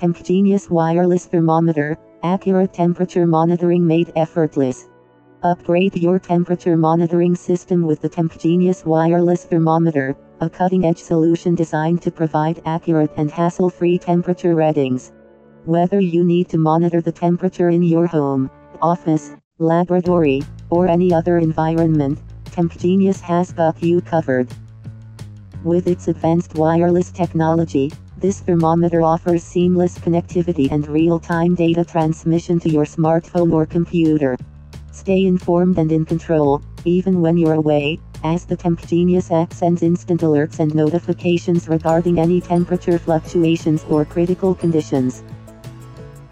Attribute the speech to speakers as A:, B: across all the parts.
A: TempGenius Wireless Thermometer, accurate temperature monitoring made effortless. Upgrade your temperature monitoring system with the TempGenius Wireless Thermometer, a cutting-edge solution designed to provide accurate and hassle-free temperature readings. Whether you need to monitor the temperature in your home, office, laboratory, or any other environment, TempGenius has got you covered. With its advanced wireless technology, this thermometer offers seamless connectivity and real-time data transmission to your smartphone or computer. Stay informed and in control, even when you're away, as the TempGenius app sends instant alerts and notifications regarding any temperature fluctuations or critical conditions.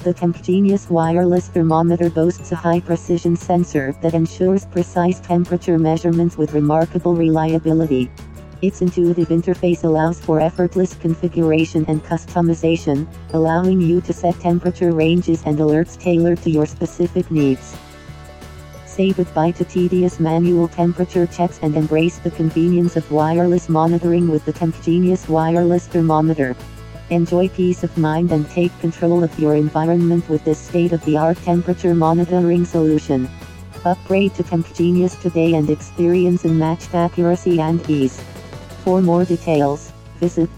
A: The TempGenius wireless thermometer boasts a high-precision sensor that ensures precise temperature measurements with remarkable reliability. Its intuitive interface allows for effortless configuration and customization, allowing you to set temperature ranges and alerts tailored to your specific needs. Say goodbye to tedious manual temperature checks and embrace the convenience of wireless monitoring with the TempGenius wireless thermometer. Enjoy peace of mind and take control of your environment with this state-of-the-art temperature monitoring solution. Upgrade to TempGenius today and experience unmatched accuracy and ease. For more details, visit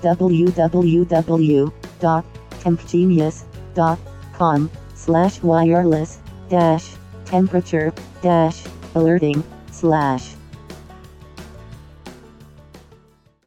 A: www.tempgenius.com slash wireless dash temperature dash alerting slash